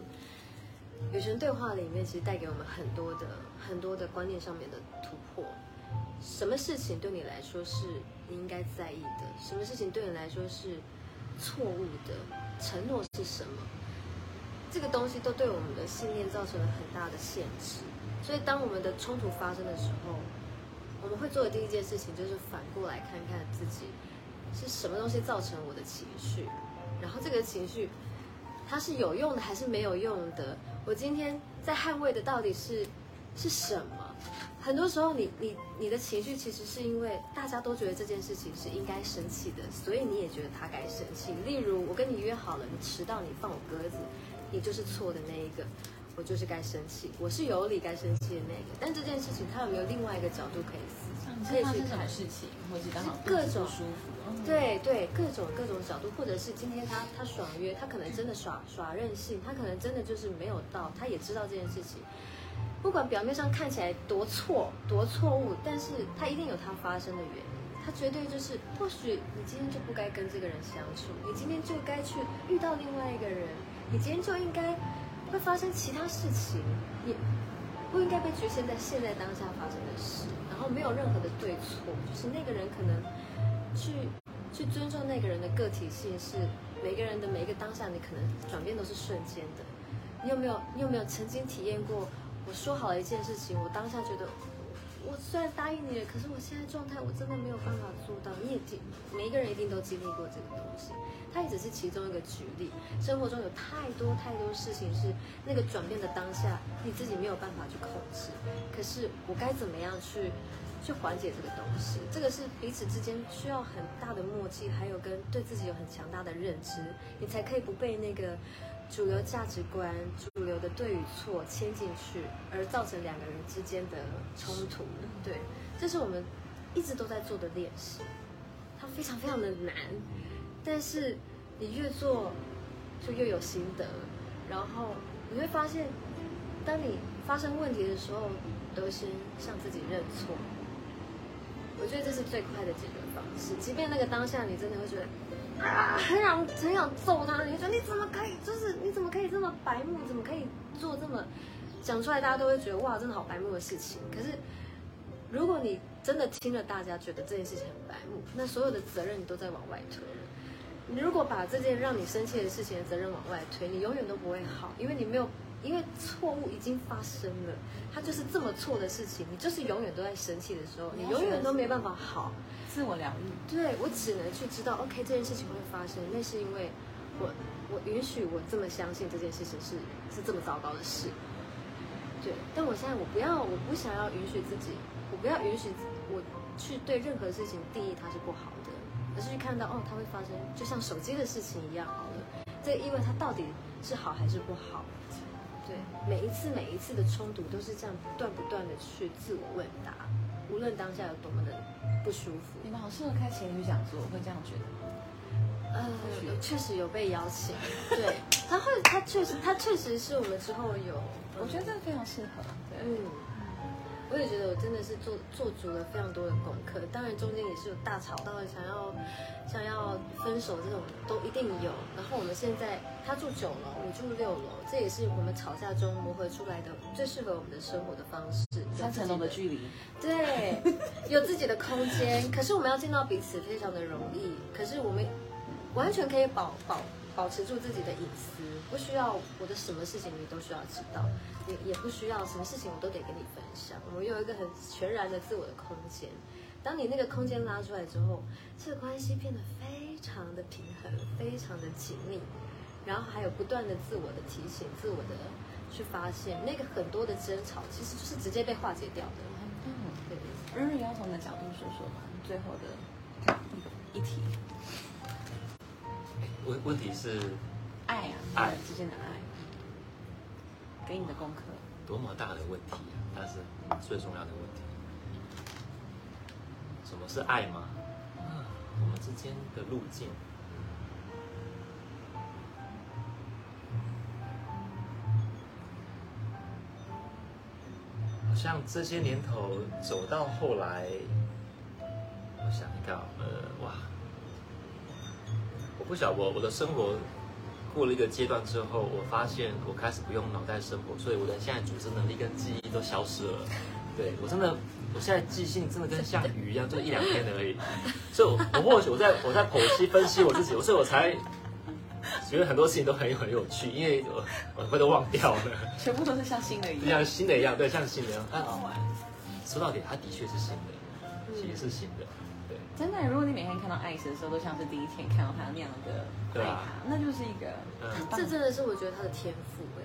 S3: 与神对话里面其实带给我们很多的很多的观念上面的突破。什么事情对你来说是你应该在意的？什么事情对你来说是错误的？承诺是什么？这个东西都对我们的信念造成了很大的限制。所以当我们的冲突发生的时候，我们会做的第一件事情就是反过来看看自己是什么东西造成我的情绪，然后这个情绪它是有用的还是没有用的？我今天在捍卫的到底是是什么？很多时候你，你你的情绪其实是因为大家都觉得这件事情是应该生气的，所以你也觉得他该生气。例如，我跟你约好了，你迟到，你放我鸽子，你就是错的那一个，我就是该生气，我是有理该生气的那个。但这件事情，他有没有另外一个角度可以思考？可以去看
S1: 事情，或者刚好
S3: 各种
S1: 舒服。
S3: 对对，各种各种角度，或者是今天他他爽约，他可能真的耍耍任性，他可能真的就是没有到，他也知道这件事情。不管表面上看起来多错多错误，但是他一定有他发生的原因。他绝对就是，或许你今天就不该跟这个人相处，你今天就该去遇到另外一个人，你今天就应该会发生其他事情，你不应该被局限在现在当下发生的事，然后没有任何的对错，就是那个人可能去去尊重那个人的个体性，是每个人的每一个当下，你可能转变都是瞬间的。你有没有你有没有曾经体验过？我说好了一件事情，我当下觉得，我虽然答应你了，可是我现在状态我真的没有办法做到。你也经，每一个人一定都经历过这个东西，它也只是其中一个举例。生活中有太多太多事情是那个转变的当下，你自己没有办法去控制。可是我该怎么样去去缓解这个东西？这个是彼此之间需要很大的默契，还有跟对自己有很强大的认知，你才可以不被那个。主流价值观、主流的对与错牵进去，而造成两个人之间的冲突。对，这是我们一直都在做的练习，它非常非常的难，但是你越做就越有心得，然后你会发现，当你发生问题的时候，都先向自己认错。我觉得这是最快的解决方式，即便那个当下你真的会觉得。啊，很想很想揍他！你说你怎么可以？就是你怎么可以这么白目？怎么可以做这么讲出来？大家都会觉得哇，真的好白目的事情。可是，如果你真的听了大家觉得这件事情很白目，那所有的责任你都在往外推。你如果把这件让你生气的事情的责任往外推，你永远都不会好，因为你没有，因为错误已经发生了，它就是这么错的事情，你就是永远都在生气的时候，你永远都没办法好。
S1: 自我疗愈，
S3: 对我只能去知道，OK，这件事情会发生，那是因为我我允许我这么相信这件事情是是这么糟糕的事，对。但我现在我不要，我不想要允许自己，我不要允许我去对任何事情定义它是不好的，而是去看到哦，它会发生，就像手机的事情一样好了。这意味它到底是好还是不好？对，每一次每一次的冲突都是这样不断不断的去自我问答，无论当下有多么的。不舒服，
S1: 你们好适合开情侣讲座，会这样觉得。吗？
S3: 呃，确实有被邀请，对，他会，他确实，他确实是我们之后有，
S1: 我觉得这个非常适合，
S3: 嗯。我也觉得我真的是做做足了非常多的功课，当然中间也是有大吵到想要想要分手这种都一定有。然后我们现在他住九楼，我住六楼，这也是我们吵架中磨合出来的最适合我们的生活的方式。
S1: 三层楼的距离，
S3: 对，有自己的空间，可是我们要见到彼此非常的容易，可是我们完全可以保保。保持住自己的隐私，不需要我的什么事情你都需要知道，也也不需要什么事情我都得跟你分享。我们有一个很全然的自我的空间，当你那个空间拉出来之后，这个关系变得非常的平衡，非常的紧密，然后还有不断的自我的提醒，自我的去发现，那个很多的争吵其实就是直接被化解掉的。
S1: 嗯，对。日日要从你的角度说说吧，最后的一一题。
S2: 问问题是，
S1: 爱啊，爱之间的爱，给你的功课，
S2: 多么大的问题啊！但是最重要的问题，什么是爱吗？我们之间的路径，好像这些年头走到后来，我想一个，呃，哇。不晓我我的生活过了一个阶段之后，我发现我开始不用脑袋生活，所以我的现在组织能力跟记忆都消失了。对我真的，我现在记性真的跟像鱼一样，就一两天而已。所以，我我或许我在我在剖析分析我自己，所以我才觉得很多事情都很有很有趣，因为我我会都忘掉了，
S1: 全部都是像新的一
S2: 就
S1: 样。
S2: 像新的一样，对，像新的一样。很，
S1: 好玩。
S2: 说到底，它的确是新的，其实是新的，对。
S1: 真的，如果你每天看到 Ice 的时候，都像是第一天看到他那样的
S2: 对
S1: 他，那就是一个
S3: 这真的是我觉得他的天赋哎、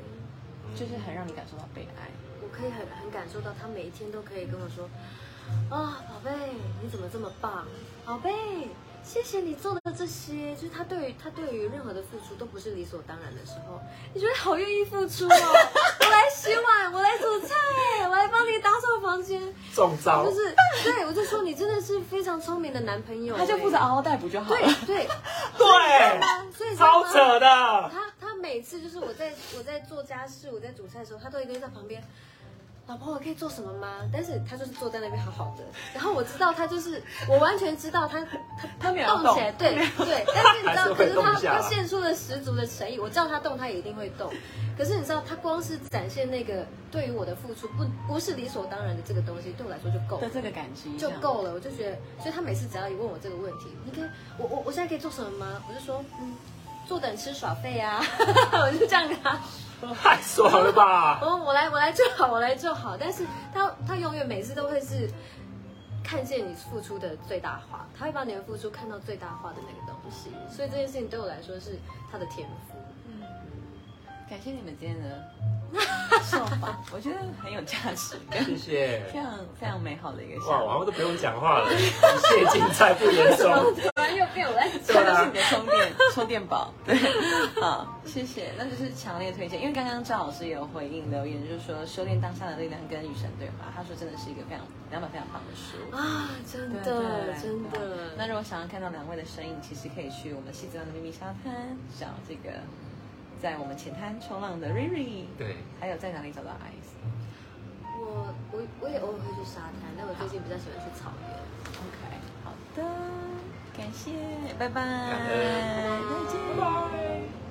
S1: 就是很让你感受到被爱。
S3: 我可以很很感受到他每一天都可以跟我说，啊、宝贝，你怎么这么棒？宝贝，谢谢你做的这些，就是他对于他对于任何的付出都不是理所当然的时候，你觉得好愿意付出哦。我来洗碗，我来煮菜，我来帮你打扫房间，
S2: 中招
S3: 就，是对我就说你真的是非常聪明的男朋友，
S1: 他就负责嗷嗷待哺就好了。
S3: 对 对
S2: 对，
S3: 所以
S2: 超扯的。
S3: 他他每次就是我在我在做家事，我在煮菜的时候，他都一个人在旁边。老婆，我可以做什么吗？但是他就是坐在那边好好的，然后我知道他就是，我完全知道他他
S1: 他没有要动
S3: 动起来，对对，但是你知道，
S2: 是
S3: 可是他他献出了十足的诚意，我叫他动，他也一定会动。可是你知道，他光是展现那个对于我的付出不不是理所当然的这个东西，对我来说就够了。
S1: 的这个感激
S3: 就够了，我就觉得，所以他每次只要一问我这个问题，你可以，我我我现在可以做什么吗？我就说，嗯，坐等吃耍费啊，我就这样跟他说。
S2: 太爽了吧！
S3: 我我来我来就好，我来就好。但是他他永远每次都会是看见你付出的最大化，他会把你的付出看到最大化的那个东西。所以这件事情对我来说是他的天赋。
S1: 嗯感谢你们今天的受吧，我觉得很有价值，跟
S2: 谢谢
S1: 非。常非常美好的一个
S2: 哇，我
S1: 下午。
S2: 好像都不用讲话了，一切尽在不言中。
S3: 突然又变我来
S1: 这
S2: 对啊
S1: 就是你的充电充电宝，对，好，谢谢，那就是强烈推荐，因为刚刚赵老师也有回应留言，就是说修炼当下的力量跟与神对话，他说真的是一个非常两本非常棒的书。
S3: 啊，真的真的。
S1: 那如果想要看到两位的身影，其实可以去我们西子湾的秘密沙滩找这个，在我们浅滩冲浪的瑞瑞，
S2: 对，
S1: 还有在哪里找到 Ice？
S3: 我我我也偶尔会去沙滩，但我最近比较喜欢去草原。
S1: OK，好的，感谢，拜拜，再见，
S2: 拜拜。